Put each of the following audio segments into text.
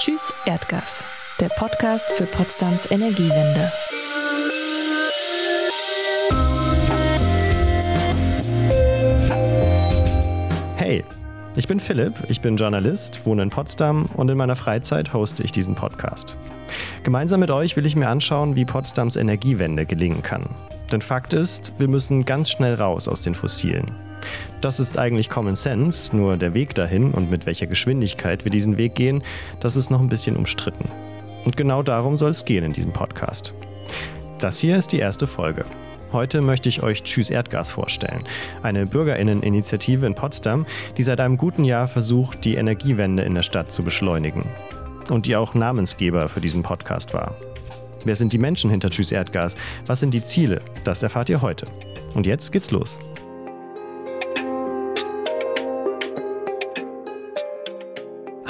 Tschüss Erdgas, der Podcast für Potsdams Energiewende. Hey, ich bin Philipp, ich bin Journalist, wohne in Potsdam und in meiner Freizeit hoste ich diesen Podcast. Gemeinsam mit euch will ich mir anschauen, wie Potsdams Energiewende gelingen kann. Denn Fakt ist, wir müssen ganz schnell raus aus den Fossilen. Das ist eigentlich Common Sense, nur der Weg dahin und mit welcher Geschwindigkeit wir diesen Weg gehen, das ist noch ein bisschen umstritten. Und genau darum soll es gehen in diesem Podcast. Das hier ist die erste Folge. Heute möchte ich euch Tschüss Erdgas vorstellen, eine Bürgerinneninitiative in Potsdam, die seit einem guten Jahr versucht, die Energiewende in der Stadt zu beschleunigen. Und die auch Namensgeber für diesen Podcast war. Wer sind die Menschen hinter Tschüss Erdgas? Was sind die Ziele? Das erfahrt ihr heute. Und jetzt geht's los.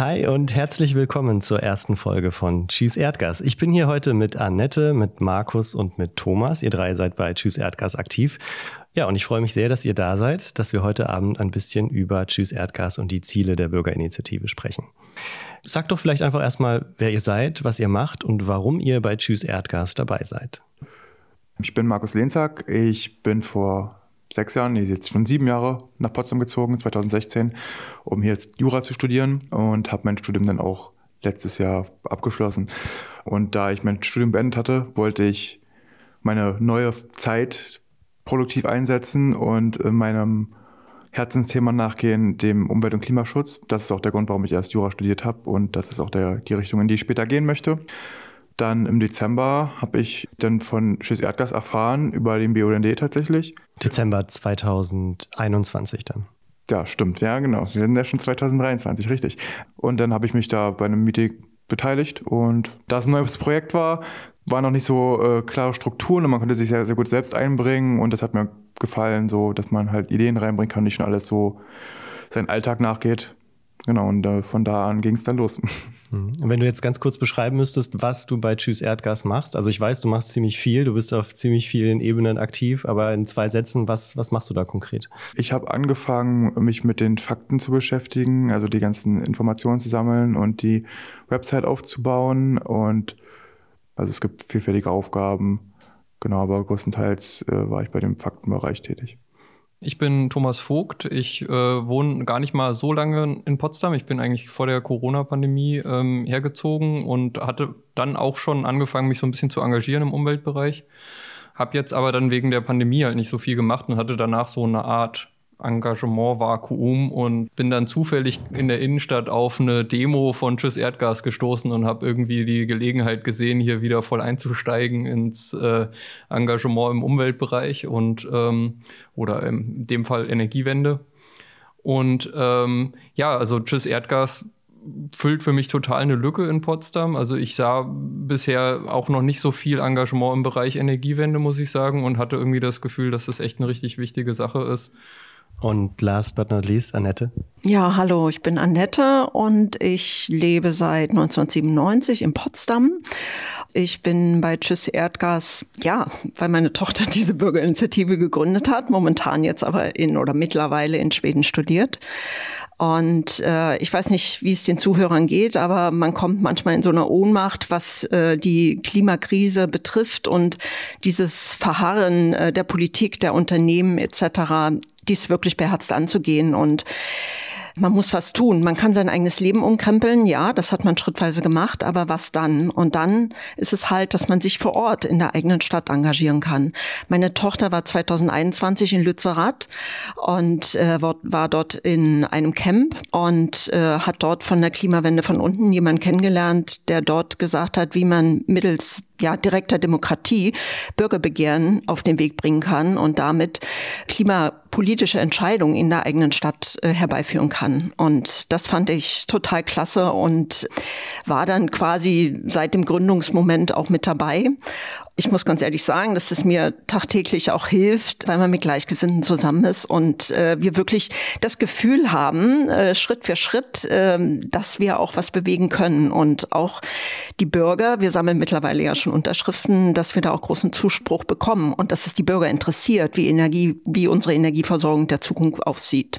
Hi und herzlich willkommen zur ersten Folge von Tschüss Erdgas. Ich bin hier heute mit Annette, mit Markus und mit Thomas. Ihr drei seid bei Tschüss Erdgas aktiv. Ja, und ich freue mich sehr, dass ihr da seid, dass wir heute Abend ein bisschen über Tschüss Erdgas und die Ziele der Bürgerinitiative sprechen. Sagt doch vielleicht einfach erstmal, wer ihr seid, was ihr macht und warum ihr bei Tschüss Erdgas dabei seid. Ich bin Markus Lehnsack. Ich bin vor sechs Jahren, nee, jetzt schon sieben Jahre nach Potsdam gezogen, 2016, um hier jetzt Jura zu studieren und habe mein Studium dann auch letztes Jahr abgeschlossen. Und da ich mein Studium beendet hatte, wollte ich meine neue Zeit produktiv einsetzen und meinem Herzensthema nachgehen, dem Umwelt- und Klimaschutz. Das ist auch der Grund, warum ich erst Jura studiert habe und das ist auch der, die Richtung, in die ich später gehen möchte. Dann im Dezember habe ich dann von Schiss Erdgas erfahren, über den BUND tatsächlich. Dezember 2021 dann. Ja, stimmt. Ja, genau. Wir sind ja schon 2023, richtig. Und dann habe ich mich da bei einem Meeting beteiligt und da es ein neues Projekt war, waren noch nicht so äh, klare Strukturen und man konnte sich sehr, sehr gut selbst einbringen und das hat mir gefallen, so dass man halt Ideen reinbringen kann, nicht schon alles so seinen Alltag nachgeht. Genau, und äh, von da an ging es dann los. Mhm. Wenn du jetzt ganz kurz beschreiben müsstest, was du bei Tschüss Erdgas machst, also ich weiß, du machst ziemlich viel, du bist auf ziemlich vielen Ebenen aktiv, aber in zwei Sätzen, was, was machst du da konkret? Ich habe angefangen, mich mit den Fakten zu beschäftigen, also die ganzen Informationen zu sammeln und die Website aufzubauen und also es gibt vielfältige Aufgaben, genau, aber größtenteils äh, war ich bei dem Faktenbereich tätig. Ich bin Thomas Vogt. Ich äh, wohne gar nicht mal so lange in Potsdam. Ich bin eigentlich vor der Corona-Pandemie ähm, hergezogen und hatte dann auch schon angefangen, mich so ein bisschen zu engagieren im Umweltbereich. Hab jetzt aber dann wegen der Pandemie halt nicht so viel gemacht und hatte danach so eine Art Engagement-Vakuum und bin dann zufällig in der Innenstadt auf eine Demo von Tschüss Erdgas gestoßen und habe irgendwie die Gelegenheit gesehen, hier wieder voll einzusteigen ins äh, Engagement im Umweltbereich und ähm, oder in dem Fall Energiewende. Und ähm, ja, also Tschüss Erdgas füllt für mich total eine Lücke in Potsdam. Also ich sah bisher auch noch nicht so viel Engagement im Bereich Energiewende, muss ich sagen, und hatte irgendwie das Gefühl, dass das echt eine richtig wichtige Sache ist. Und last but not least, Annette. Ja, hallo, ich bin Annette und ich lebe seit 1997 in Potsdam. Ich bin bei Tschüss Erdgas, ja, weil meine Tochter diese Bürgerinitiative gegründet hat, momentan jetzt aber in oder mittlerweile in Schweden studiert. Und äh, ich weiß nicht, wie es den Zuhörern geht, aber man kommt manchmal in so eine Ohnmacht, was äh, die Klimakrise betrifft und dieses Verharren äh, der Politik, der Unternehmen etc., dies wirklich beherzt anzugehen. Und man muss was tun. Man kann sein eigenes Leben umkrempeln, ja, das hat man schrittweise gemacht, aber was dann? Und dann ist es halt, dass man sich vor Ort in der eigenen Stadt engagieren kann. Meine Tochter war 2021 in Lützerath und äh, war dort in einem Camp und äh, hat dort von der Klimawende von unten jemanden kennengelernt, der dort gesagt hat, wie man mittels ja, direkter Demokratie Bürgerbegehren auf den Weg bringen kann und damit klimapolitische Entscheidungen in der eigenen Stadt äh, herbeiführen kann. Und das fand ich total klasse und war dann quasi seit dem Gründungsmoment auch mit dabei ich muss ganz ehrlich sagen, dass es mir tagtäglich auch hilft, weil man mit Gleichgesinnten zusammen ist und äh, wir wirklich das Gefühl haben, äh, Schritt für Schritt, äh, dass wir auch was bewegen können. Und auch die Bürger, wir sammeln mittlerweile ja schon Unterschriften, dass wir da auch großen Zuspruch bekommen und dass es die Bürger interessiert, wie Energie, wie unsere Energieversorgung der Zukunft aussieht.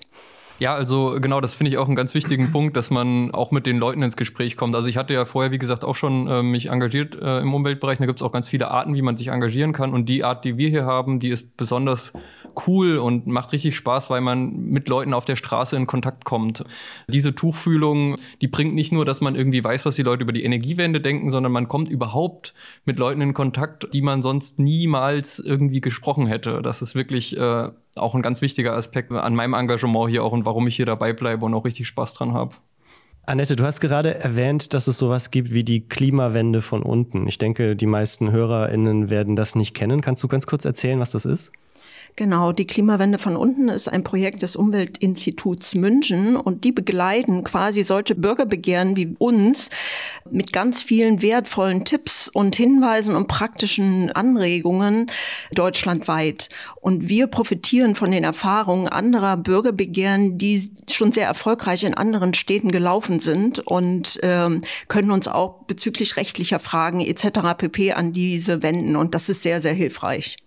Ja, also genau, das finde ich auch einen ganz wichtigen Punkt, dass man auch mit den Leuten ins Gespräch kommt. Also ich hatte ja vorher, wie gesagt, auch schon äh, mich engagiert äh, im Umweltbereich. Da gibt es auch ganz viele Arten, wie man sich engagieren kann. Und die Art, die wir hier haben, die ist besonders cool und macht richtig Spaß, weil man mit Leuten auf der Straße in Kontakt kommt. Diese Tuchfühlung, die bringt nicht nur, dass man irgendwie weiß, was die Leute über die Energiewende denken, sondern man kommt überhaupt mit Leuten in Kontakt, die man sonst niemals irgendwie gesprochen hätte. Das ist wirklich äh, auch ein ganz wichtiger Aspekt an meinem Engagement hier auch und warum ich hier dabei bleibe und auch richtig Spaß dran habe. Annette, du hast gerade erwähnt, dass es sowas gibt wie die Klimawende von unten. Ich denke, die meisten HörerInnen werden das nicht kennen. Kannst du ganz kurz erzählen, was das ist? Genau, die Klimawende von unten ist ein Projekt des Umweltinstituts München und die begleiten quasi solche Bürgerbegehren wie uns mit ganz vielen wertvollen Tipps und Hinweisen und praktischen Anregungen deutschlandweit. Und wir profitieren von den Erfahrungen anderer Bürgerbegehren, die schon sehr erfolgreich in anderen Städten gelaufen sind und ähm, können uns auch bezüglich rechtlicher Fragen etc. pp. an diese wenden. Und das ist sehr, sehr hilfreich.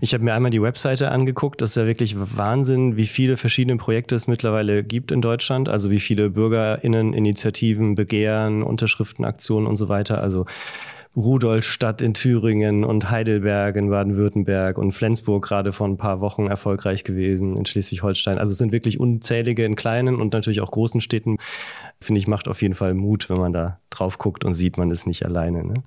Ich habe mir einmal die Webseite angeguckt. Das ist ja wirklich Wahnsinn, wie viele verschiedene Projekte es mittlerweile gibt in Deutschland. Also wie viele BürgerInnen-Initiativen, Begehren, Unterschriftenaktionen und so weiter. Also Rudolstadt in Thüringen und Heidelberg in Baden-Württemberg und Flensburg gerade vor ein paar Wochen erfolgreich gewesen in Schleswig-Holstein. Also es sind wirklich unzählige in kleinen und natürlich auch großen Städten. Finde ich, macht auf jeden Fall Mut, wenn man da drauf guckt und sieht, man ist nicht alleine. Ne?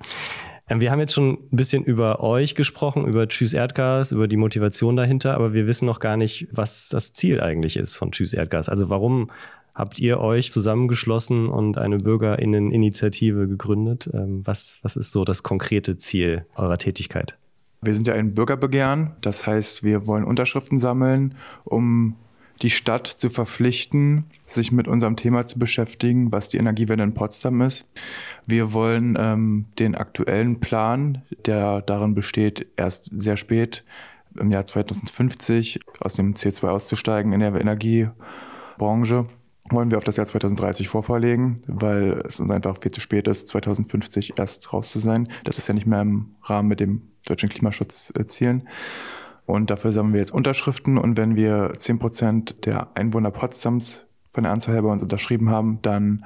Ähm, wir haben jetzt schon ein bisschen über euch gesprochen, über Tschüss Erdgas, über die Motivation dahinter, aber wir wissen noch gar nicht, was das Ziel eigentlich ist von Tschüss Erdgas. Also warum habt ihr euch zusammengeschlossen und eine Bürgerinneninitiative gegründet? Ähm, was, was ist so das konkrete Ziel eurer Tätigkeit? Wir sind ja ein Bürgerbegehren, das heißt, wir wollen Unterschriften sammeln, um die Stadt zu verpflichten, sich mit unserem Thema zu beschäftigen, was die Energiewende in Potsdam ist. Wir wollen ähm, den aktuellen Plan, der darin besteht, erst sehr spät im Jahr 2050 aus dem C2 auszusteigen in der Energiebranche, wollen wir auf das Jahr 2030 vorverlegen, weil es uns einfach viel zu spät ist, 2050 erst raus zu sein. Das ist ja nicht mehr im Rahmen mit dem deutschen Klimaschutzzielen. Und dafür sammeln wir jetzt Unterschriften. Und wenn wir 10 Prozent der Einwohner Potsdams von der Anzahl her bei uns unterschrieben haben, dann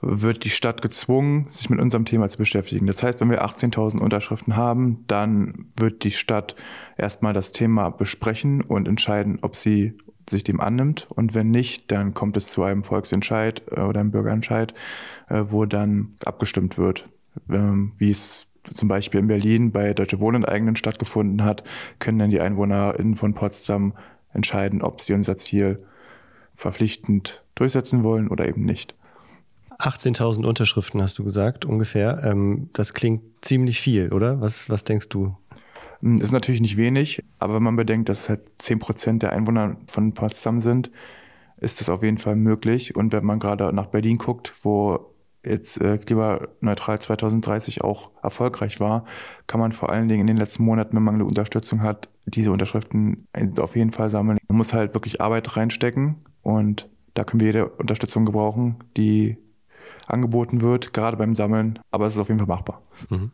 wird die Stadt gezwungen, sich mit unserem Thema zu beschäftigen. Das heißt, wenn wir 18.000 Unterschriften haben, dann wird die Stadt erstmal das Thema besprechen und entscheiden, ob sie sich dem annimmt. Und wenn nicht, dann kommt es zu einem Volksentscheid äh, oder einem Bürgerentscheid, äh, wo dann abgestimmt wird, ähm, wie es zum Beispiel in Berlin bei Deutsche Wohnen eigenen stattgefunden hat, können dann die EinwohnerInnen von Potsdam entscheiden, ob sie unser Ziel verpflichtend durchsetzen wollen oder eben nicht. 18.000 Unterschriften hast du gesagt, ungefähr. Ähm, das klingt ziemlich viel, oder? Was, was denkst du? Hm, ist natürlich nicht wenig, aber wenn man bedenkt, dass halt 10 Prozent der Einwohner von Potsdam sind, ist das auf jeden Fall möglich. Und wenn man gerade nach Berlin guckt, wo jetzt äh, klimaneutral 2030 auch erfolgreich war, kann man vor allen Dingen in den letzten Monaten, wenn man eine Unterstützung hat, diese Unterschriften auf jeden Fall sammeln. Man muss halt wirklich Arbeit reinstecken und da können wir jede Unterstützung gebrauchen, die angeboten wird, gerade beim Sammeln, aber es ist auf jeden Fall machbar. Mhm.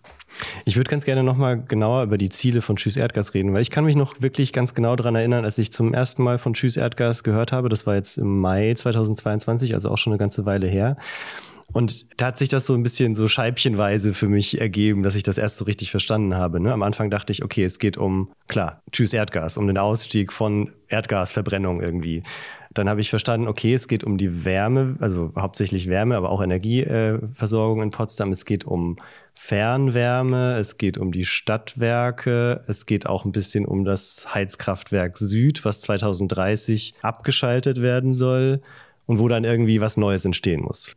Ich würde ganz gerne nochmal genauer über die Ziele von Tschüss Erdgas reden, weil ich kann mich noch wirklich ganz genau daran erinnern, als ich zum ersten Mal von Tschüss Erdgas gehört habe, das war jetzt im Mai 2022, also auch schon eine ganze Weile her. Und da hat sich das so ein bisschen so scheibchenweise für mich ergeben, dass ich das erst so richtig verstanden habe. Ne? Am Anfang dachte ich, okay, es geht um, klar, tschüss Erdgas, um den Ausstieg von Erdgasverbrennung irgendwie. Dann habe ich verstanden, okay, es geht um die Wärme, also hauptsächlich Wärme, aber auch Energieversorgung in Potsdam. Es geht um Fernwärme, es geht um die Stadtwerke, es geht auch ein bisschen um das Heizkraftwerk Süd, was 2030 abgeschaltet werden soll und wo dann irgendwie was Neues entstehen muss.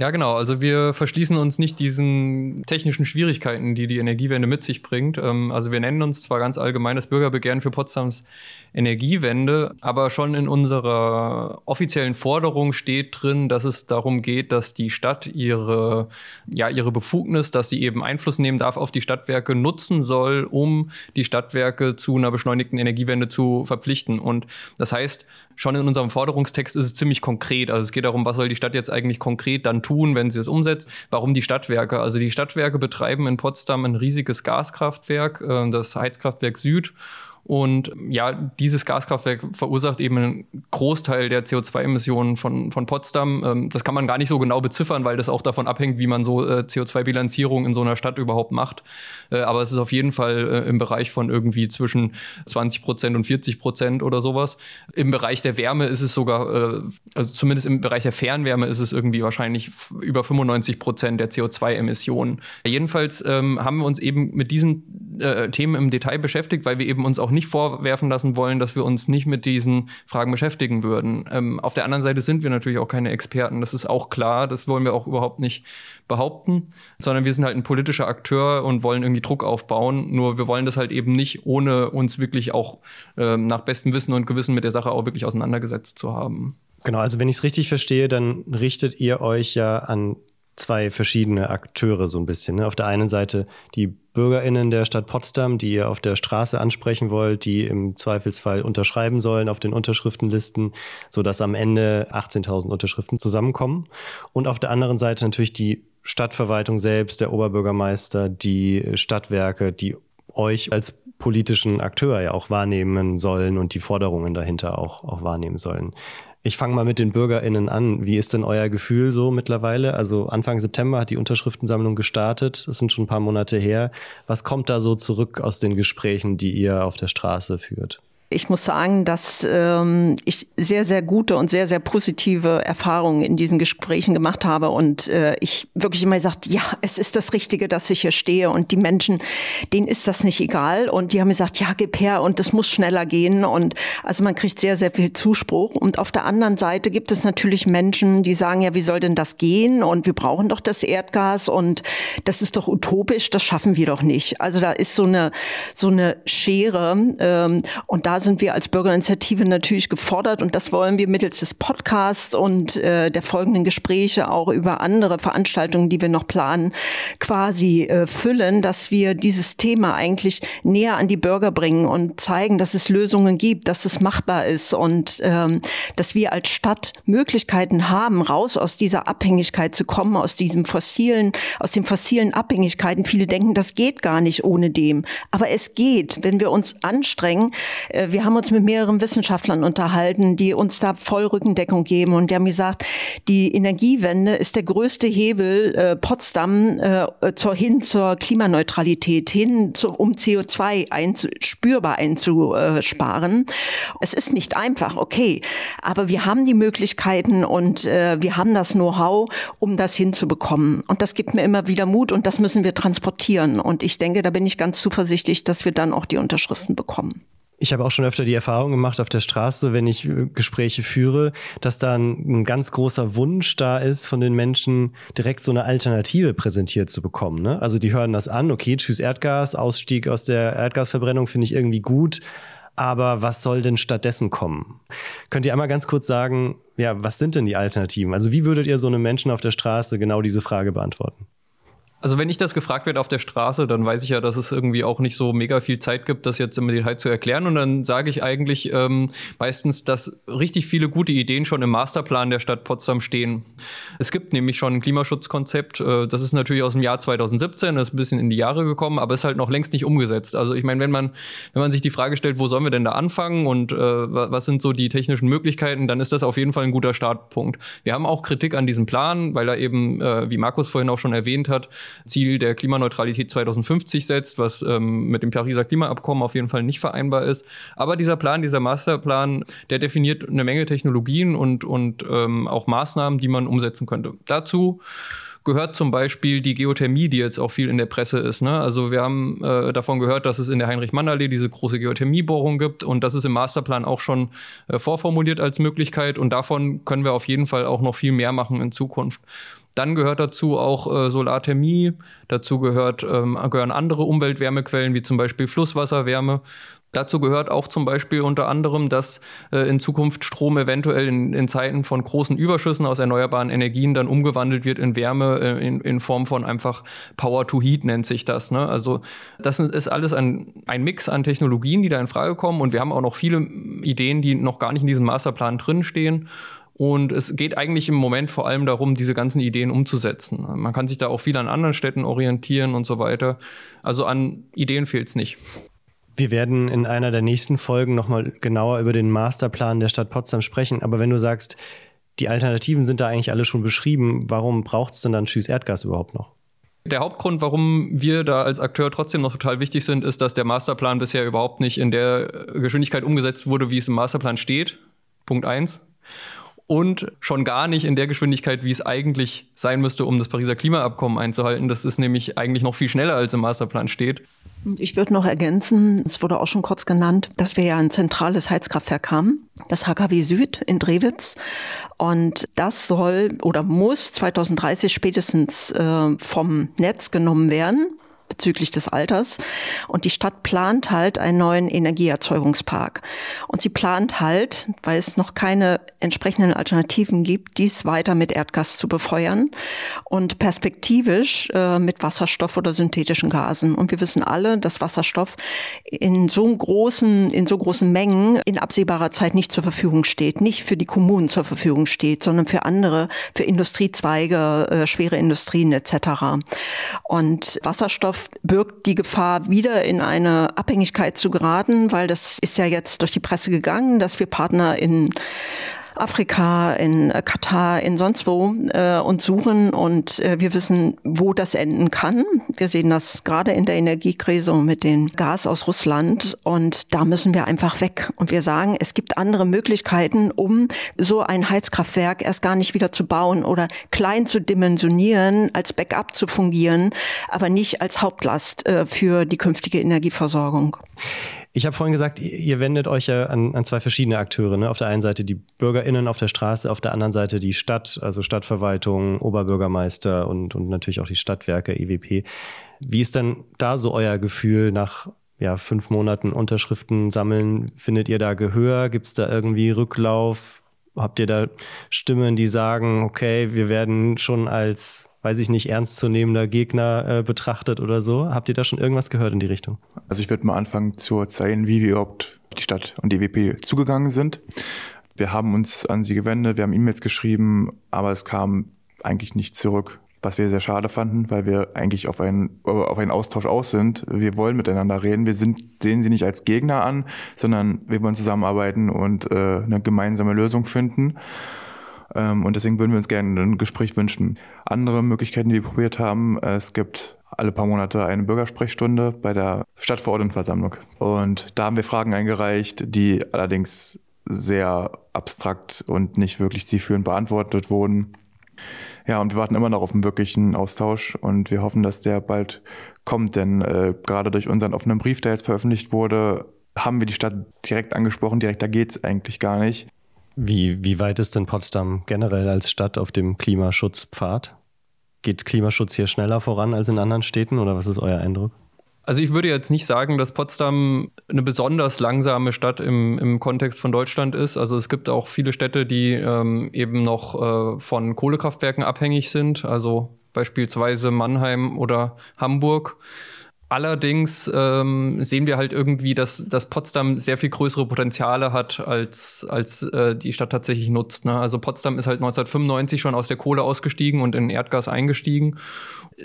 Ja, genau. Also wir verschließen uns nicht diesen technischen Schwierigkeiten, die die Energiewende mit sich bringt. Ähm, also wir nennen uns zwar ganz allgemein das Bürgerbegehren für Potsdams Energiewende, aber schon in unserer offiziellen Forderung steht drin, dass es darum geht, dass die Stadt ihre, ja, ihre Befugnis, dass sie eben Einfluss nehmen darf auf die Stadtwerke, nutzen soll, um die Stadtwerke zu einer beschleunigten Energiewende zu verpflichten. Und das heißt, schon in unserem Forderungstext ist es ziemlich konkret. Also es geht darum, was soll die Stadt jetzt eigentlich konkret dann tun, wenn sie es umsetzt. Warum die Stadtwerke? Also die Stadtwerke betreiben in Potsdam ein riesiges Gaskraftwerk, äh, das Heizkraftwerk Süd. Und ja, dieses Gaskraftwerk verursacht eben einen Großteil der CO2-Emissionen von, von Potsdam. Ähm, das kann man gar nicht so genau beziffern, weil das auch davon abhängt, wie man so äh, CO2-Bilanzierung in so einer Stadt überhaupt macht. Äh, aber es ist auf jeden Fall äh, im Bereich von irgendwie zwischen 20 Prozent und 40 Prozent oder sowas. Im Bereich der Wärme ist es sogar, äh, also zumindest im Bereich der Fernwärme ist es irgendwie wahrscheinlich über 95 Prozent der CO2-Emissionen. Jedenfalls ähm, haben wir uns eben mit diesen äh, Themen im Detail beschäftigt, weil wir eben uns auch nicht vorwerfen lassen wollen, dass wir uns nicht mit diesen Fragen beschäftigen würden. Ähm, auf der anderen Seite sind wir natürlich auch keine Experten, das ist auch klar, das wollen wir auch überhaupt nicht behaupten, sondern wir sind halt ein politischer Akteur und wollen irgendwie Druck aufbauen. Nur wir wollen das halt eben nicht, ohne uns wirklich auch ähm, nach bestem Wissen und Gewissen mit der Sache auch wirklich auseinandergesetzt zu haben. Genau, also wenn ich es richtig verstehe, dann richtet ihr euch ja an zwei verschiedene Akteure so ein bisschen. Ne? Auf der einen Seite die BürgerInnen der Stadt Potsdam, die ihr auf der Straße ansprechen wollt, die im Zweifelsfall unterschreiben sollen auf den Unterschriftenlisten, sodass am Ende 18.000 Unterschriften zusammenkommen. Und auf der anderen Seite natürlich die Stadtverwaltung selbst, der Oberbürgermeister, die Stadtwerke, die euch als politischen Akteur ja auch wahrnehmen sollen und die Forderungen dahinter auch, auch wahrnehmen sollen. Ich fange mal mit den BürgerInnen an. Wie ist denn euer Gefühl so mittlerweile? Also Anfang September hat die Unterschriftensammlung gestartet. Das sind schon ein paar Monate her. Was kommt da so zurück aus den Gesprächen, die ihr auf der Straße führt? Ich muss sagen, dass ähm, ich sehr, sehr gute und sehr, sehr positive Erfahrungen in diesen Gesprächen gemacht habe. Und äh, ich wirklich immer gesagt, ja, es ist das Richtige, dass ich hier stehe. Und die Menschen, denen ist das nicht egal. Und die haben gesagt, ja, gib her und es muss schneller gehen. Und also man kriegt sehr, sehr viel Zuspruch. Und auf der anderen Seite gibt es natürlich Menschen, die sagen, ja, wie soll denn das gehen? Und wir brauchen doch das Erdgas. Und das ist doch utopisch, das schaffen wir doch nicht. Also da ist so eine so eine Schere ähm, und da sind wir als Bürgerinitiative natürlich gefordert und das wollen wir mittels des Podcasts und äh, der folgenden Gespräche auch über andere Veranstaltungen, die wir noch planen, quasi äh, füllen, dass wir dieses Thema eigentlich näher an die Bürger bringen und zeigen, dass es Lösungen gibt, dass es machbar ist und ähm, dass wir als Stadt Möglichkeiten haben, raus aus dieser Abhängigkeit zu kommen, aus diesem fossilen, aus den fossilen Abhängigkeiten. Viele denken, das geht gar nicht ohne dem. Aber es geht, wenn wir uns anstrengen. Äh, wir haben uns mit mehreren Wissenschaftlern unterhalten, die uns da voll Rückendeckung geben und die haben gesagt, die Energiewende ist der größte Hebel äh, Potsdam äh, zur, hin zur Klimaneutralität, hin zu, um CO2 einzu, spürbar einzusparen. Es ist nicht einfach, okay, aber wir haben die Möglichkeiten und äh, wir haben das Know-how, um das hinzubekommen. Und das gibt mir immer wieder Mut und das müssen wir transportieren. Und ich denke, da bin ich ganz zuversichtlich, dass wir dann auch die Unterschriften bekommen. Ich habe auch schon öfter die Erfahrung gemacht auf der Straße, wenn ich äh, Gespräche führe, dass da ein, ganz großer Wunsch da ist, von den Menschen direkt so eine Alternative präsentiert zu bekommen. Ne? Also die hören das an, okay, tschüss Erdgas, Ausstieg aus der Erdgasverbrennung finde ich irgendwie gut, aber was soll denn stattdessen kommen? Könnt ihr einmal ganz kurz sagen, ja, was sind denn die Alternativen? Also wie würdet ihr so einem Menschen auf der Straße genau diese Frage beantworten? Also wenn ich das gefragt werde auf der Straße, dann weiß ich ja, dass es irgendwie auch nicht so mega viel Zeit gibt, das jetzt im Detail zu erklären. Und dann sage ich eigentlich ähm, meistens, dass richtig viele gute Ideen schon im Masterplan der Stadt Potsdam stehen. Es gibt nämlich schon ein Klimaschutzkonzept. Äh, das ist natürlich aus dem Jahr 2017, das ist ein bisschen in die Jahre gekommen, aber ist halt noch längst nicht umgesetzt. Also ich meine, wenn man, wenn man sich die Frage stellt, wo sollen wir denn da anfangen und äh, was sind so die technischen Möglichkeiten, dann ist das auf jeden Fall ein guter Startpunkt. Wir haben auch Kritik an diesem Plan, weil er eben, äh, wie Markus vorhin auch schon erwähnt hat, Ziel der Klimaneutralität 2050 setzt, was ähm, mit dem Pariser Klimaabkommen auf jeden Fall nicht vereinbar ist. Aber dieser Plan, dieser Masterplan, der definiert eine Menge Technologien und, und ähm, auch Maßnahmen, die man umsetzen könnte. Dazu gehört zum Beispiel die Geothermie, die jetzt auch viel in der Presse ist. Ne? Also wir haben äh, davon gehört, dass es in der Heinrich-Mann-Allee diese große Geothermiebohrung gibt und das ist im Masterplan auch schon äh, vorformuliert als Möglichkeit und davon können wir auf jeden Fall auch noch viel mehr machen in Zukunft. Dann gehört dazu auch äh, Solarthermie, dazu gehört, ähm, gehören andere Umweltwärmequellen wie zum Beispiel Flusswasserwärme. Dazu gehört auch zum Beispiel unter anderem, dass äh, in Zukunft Strom eventuell in, in, Zeiten von großen Überschüssen aus erneuerbaren Energien dann umgewandelt wird in Wärme äh, in, in, Form von einfach Power to Heat nennt sich das. Ne? Also das ist alles ein, ein Mix an Technologien, die da in Frage kommen und wir haben auch noch viele Ideen, die noch gar nicht in diesem Masterplan drinstehen. Und es geht eigentlich im Moment vor allem darum, diese ganzen Ideen umzusetzen. Man kann sich da auch viel an anderen Städten orientieren und so weiter. Also an Ideen fehlt es nicht. Wir werden in einer der nächsten Folgen nochmal genauer über den Masterplan der Stadt Potsdam sprechen. Aber wenn du sagst, die Alternativen sind da eigentlich alle schon beschrieben, warum braucht es denn dann Tschüss Erdgas überhaupt noch? Der Hauptgrund, warum wir da als Akteur trotzdem noch total wichtig sind, ist, dass der Masterplan bisher überhaupt nicht in der Geschwindigkeit umgesetzt wurde, wie es im Masterplan steht. Punkt eins und schon gar nicht in der Geschwindigkeit, wie es eigentlich sein müsste, um das Pariser Klimaabkommen einzuhalten. Das ist nämlich eigentlich noch viel schneller, als im Masterplan steht. Ich würde noch ergänzen, es wurde auch schon kurz genannt, dass wir ja ein zentrales Heizkraftwerk haben, das HKW Süd in Drewitz. Und das soll oder muss 2030 spätestens äh, vom Netz genommen werden bezüglich des Alters. Und die Stadt plant halt einen neuen Energieerzeugungspark. Und sie plant halt, weil es noch keine entsprechenden Alternativen gibt, dies weiter mit Erdgas zu befeuern und perspektivisch äh, mit Wasserstoff oder synthetischen Gasen. Und wir wissen alle, dass Wasserstoff in so großen, in so großen Mengen in absehbarer Zeit nicht zur Verfügung steht, nicht für die Kommunen zur Verfügung steht, sondern für andere, für Industriezweige, äh, schwere Industrien etc. Und Wasserstoff birgt die Gefahr, wieder in eine Abhängigkeit zu geraten, weil das ist ja jetzt durch die Presse gegangen, dass wir Partner in Afrika, in äh, Katar, in sonst wo äh, und suchen. Und äh, wir wissen, wo das enden kann. Wir sehen das gerade in der Energiekrise mit dem Gas aus Russland. Und da müssen wir einfach weg. Und wir sagen, es gibt andere Möglichkeiten, um so ein Heizkraftwerk erst gar nicht wieder zu bauen oder klein zu dimensionieren, als Backup zu fungieren, aber nicht als Hauptlast äh, für die künftige Energieversorgung. Ich habe vorhin gesagt, ihr wendet euch ja an, an zwei verschiedene Akteure. Ne? Auf der einen Seite die BürgerInnen auf der Straße, auf der anderen Seite die Stadt, also Stadtverwaltung, Oberbürgermeister und, und natürlich auch die Stadtwerke, EWP. Wie ist dann da so euer Gefühl nach ja, fünf Monaten Unterschriften sammeln? Findet ihr da Gehör? Gibt es da irgendwie Rücklauf? Habt ihr da Stimmen, die sagen, okay, wir werden schon als weiß ich nicht, ernstzunehmender Gegner äh, betrachtet oder so. Habt ihr da schon irgendwas gehört in die Richtung? Also ich würde mal anfangen zu erzählen, wie wir überhaupt die Stadt und die WP zugegangen sind. Wir haben uns an sie gewendet, wir haben E-Mails geschrieben, aber es kam eigentlich nicht zurück, was wir sehr schade fanden, weil wir eigentlich auf einen, auf einen Austausch aus sind. Wir wollen miteinander reden. Wir sind, sehen sie nicht als Gegner an, sondern wir wollen zusammenarbeiten und äh, eine gemeinsame Lösung finden. Ähm, und deswegen würden wir uns gerne ein Gespräch wünschen. Andere Möglichkeiten, die wir probiert haben, es gibt alle paar Monate eine Bürgersprechstunde bei der Stadtverordnetenversammlung. Und da haben wir Fragen eingereicht, die allerdings sehr abstrakt und nicht wirklich zielführend beantwortet wurden. Ja, und wir warten immer noch auf einen wirklichen Austausch und wir hoffen, dass der bald kommt, denn äh, gerade durch unseren offenen Brief, der jetzt veröffentlicht wurde, haben wir die Stadt direkt angesprochen. Direkter geht es eigentlich gar nicht. Wie, wie weit ist denn Potsdam generell als Stadt auf dem Klimaschutzpfad? Geht Klimaschutz hier schneller voran als in anderen Städten oder was ist euer Eindruck? Also ich würde jetzt nicht sagen, dass Potsdam eine besonders langsame Stadt im, im Kontext von Deutschland ist. Also es gibt auch viele Städte, die ähm, eben noch äh, von Kohlekraftwerken abhängig sind. Also beispielsweise Mannheim oder Hamburg. Allerdings ähm, sehen wir halt irgendwie, dass, dass Potsdam sehr viel größere Potenziale hat, als, als äh, die Stadt tatsächlich nutzt. Ne? Also Potsdam ist halt 1995 schon aus der Kohle ausgestiegen und in Erdgas eingestiegen.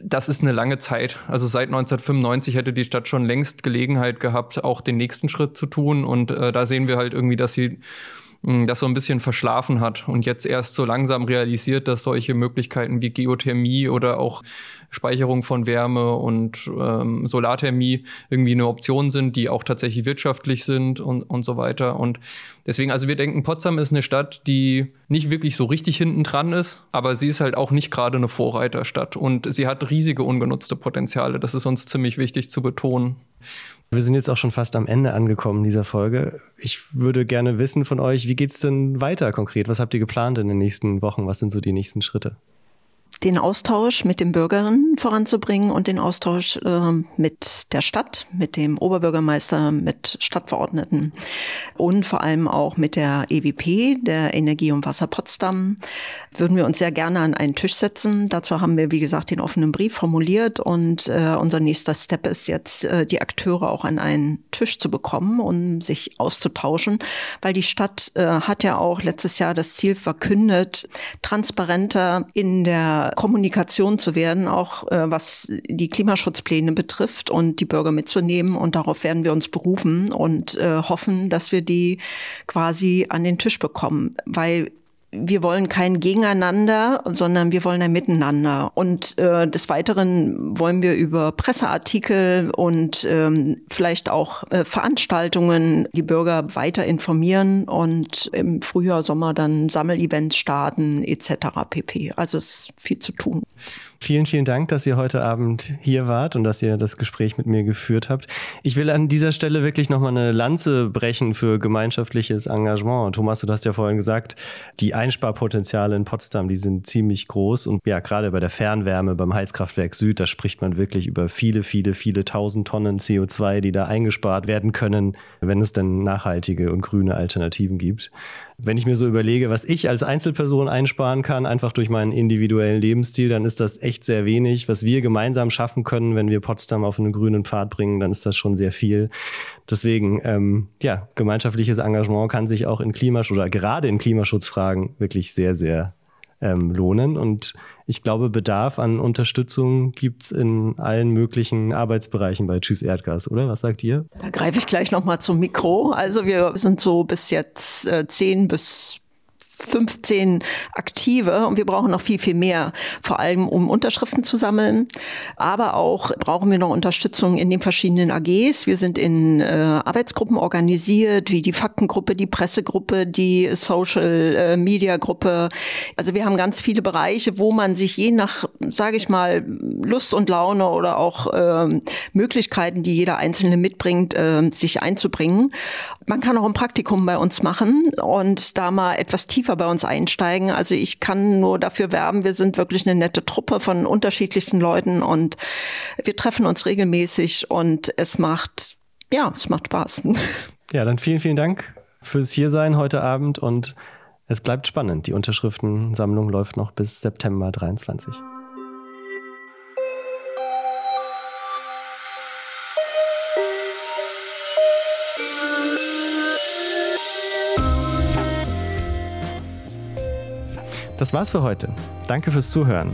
Das ist eine lange Zeit. Also seit 1995 hätte die Stadt schon längst Gelegenheit gehabt, auch den nächsten Schritt zu tun. Und äh, da sehen wir halt irgendwie, dass sie hm, das so ein bisschen verschlafen hat und jetzt erst so langsam realisiert, dass solche Möglichkeiten wie Geothermie oder auch Speicherung von Wärme und ähm, Solarthermie irgendwie eine Option sind, die auch tatsächlich wirtschaftlich sind und, und so weiter. Und deswegen, also wir denken, Potsdam ist eine Stadt, die nicht wirklich so richtig hinten dran ist, aber sie ist halt auch nicht gerade eine Vorreiterstadt und sie hat riesige ungenutzte Potenziale. Das ist uns ziemlich wichtig zu betonen. Wir sind jetzt auch schon fast am Ende angekommen dieser Folge. Ich würde gerne wissen von euch, wie geht es denn weiter konkret? Was habt ihr geplant in den nächsten Wochen? Was sind so die nächsten Schritte? Den Austausch mit den Bürgerinnen voranzubringen und den Austausch äh, mit der Stadt, mit dem Oberbürgermeister, mit Stadtverordneten und vor allem auch mit der EWP, der Energie und Wasser Potsdam, würden wir uns sehr gerne an einen Tisch setzen. Dazu haben wir, wie gesagt, den offenen Brief formuliert und äh, unser nächster Step ist jetzt, äh, die Akteure auch an einen Tisch zu bekommen, um sich auszutauschen, weil die Stadt äh, hat ja auch letztes Jahr das Ziel verkündet, transparenter in der Kommunikation zu werden, auch äh, was die Klimaschutzpläne betrifft und die Bürger mitzunehmen. Und darauf werden wir uns berufen und äh, hoffen, dass wir die quasi an den Tisch bekommen, weil wir wollen kein Gegeneinander, sondern wir wollen ein Miteinander. Und äh, des Weiteren wollen wir über Presseartikel und ähm, vielleicht auch äh, Veranstaltungen die Bürger weiter informieren und im Frühjahr, Sommer dann Sammelevents starten etc. pp. Also es ist viel zu tun. Vielen, vielen Dank, dass ihr heute Abend hier wart und dass ihr das Gespräch mit mir geführt habt. Ich will an dieser Stelle wirklich nochmal eine Lanze brechen für gemeinschaftliches Engagement. Thomas, du hast ja vorhin gesagt, die Einsparpotenziale in Potsdam, die sind ziemlich groß. Und ja, gerade bei der Fernwärme, beim Heizkraftwerk Süd, da spricht man wirklich über viele, viele, viele tausend Tonnen CO2, die da eingespart werden können, wenn es denn nachhaltige und grüne Alternativen gibt. Wenn ich mir so überlege, was ich als Einzelperson einsparen kann, einfach durch meinen individuellen Lebensstil, dann ist das echt sehr wenig. Was wir gemeinsam schaffen können, wenn wir Potsdam auf einen grünen Pfad bringen, dann ist das schon sehr viel. Deswegen, ähm, ja, gemeinschaftliches Engagement kann sich auch in Klimaschutz oder gerade in Klimaschutzfragen wirklich sehr, sehr ähm, lohnen. Und ich glaube, Bedarf an Unterstützung gibt es in allen möglichen Arbeitsbereichen bei Tschüss Erdgas, oder? Was sagt ihr? Da greife ich gleich nochmal zum Mikro. Also wir sind so bis jetzt äh, 10 bis 15 Aktive und wir brauchen noch viel, viel mehr, vor allem um Unterschriften zu sammeln. Aber auch brauchen wir noch Unterstützung in den verschiedenen AGs. Wir sind in äh, Arbeitsgruppen organisiert, wie die Faktengruppe, die Pressegruppe, die Social äh, Media Gruppe. Also wir haben ganz viele Bereiche, wo man sich je nach, sage ich mal, Lust und Laune oder auch äh, Möglichkeiten, die jeder Einzelne mitbringt, äh, sich einzubringen. Man kann auch ein Praktikum bei uns machen und da mal etwas tiefer tiefer bei uns einsteigen. Also ich kann nur dafür werben, wir sind wirklich eine nette Truppe von unterschiedlichsten Leuten und wir treffen uns regelmäßig und es macht, ja, es macht Spaß. Ja, dann vielen, vielen Dank fürs Hiersein heute Abend und es bleibt spannend. Die Unterschriftensammlung läuft noch bis September 23. Das war's für heute. Danke fürs Zuhören.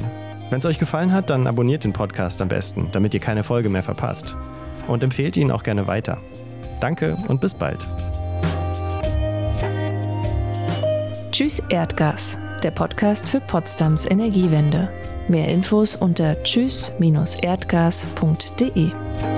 Wenn es euch gefallen hat, dann abonniert den Podcast am besten, damit ihr keine Folge mehr verpasst. Und empfehlt ihn auch gerne weiter. Danke und bis bald. Tschüss Erdgas, der Podcast für Potsdams Energiewende. Mehr Infos unter tschüss-erdgas.de.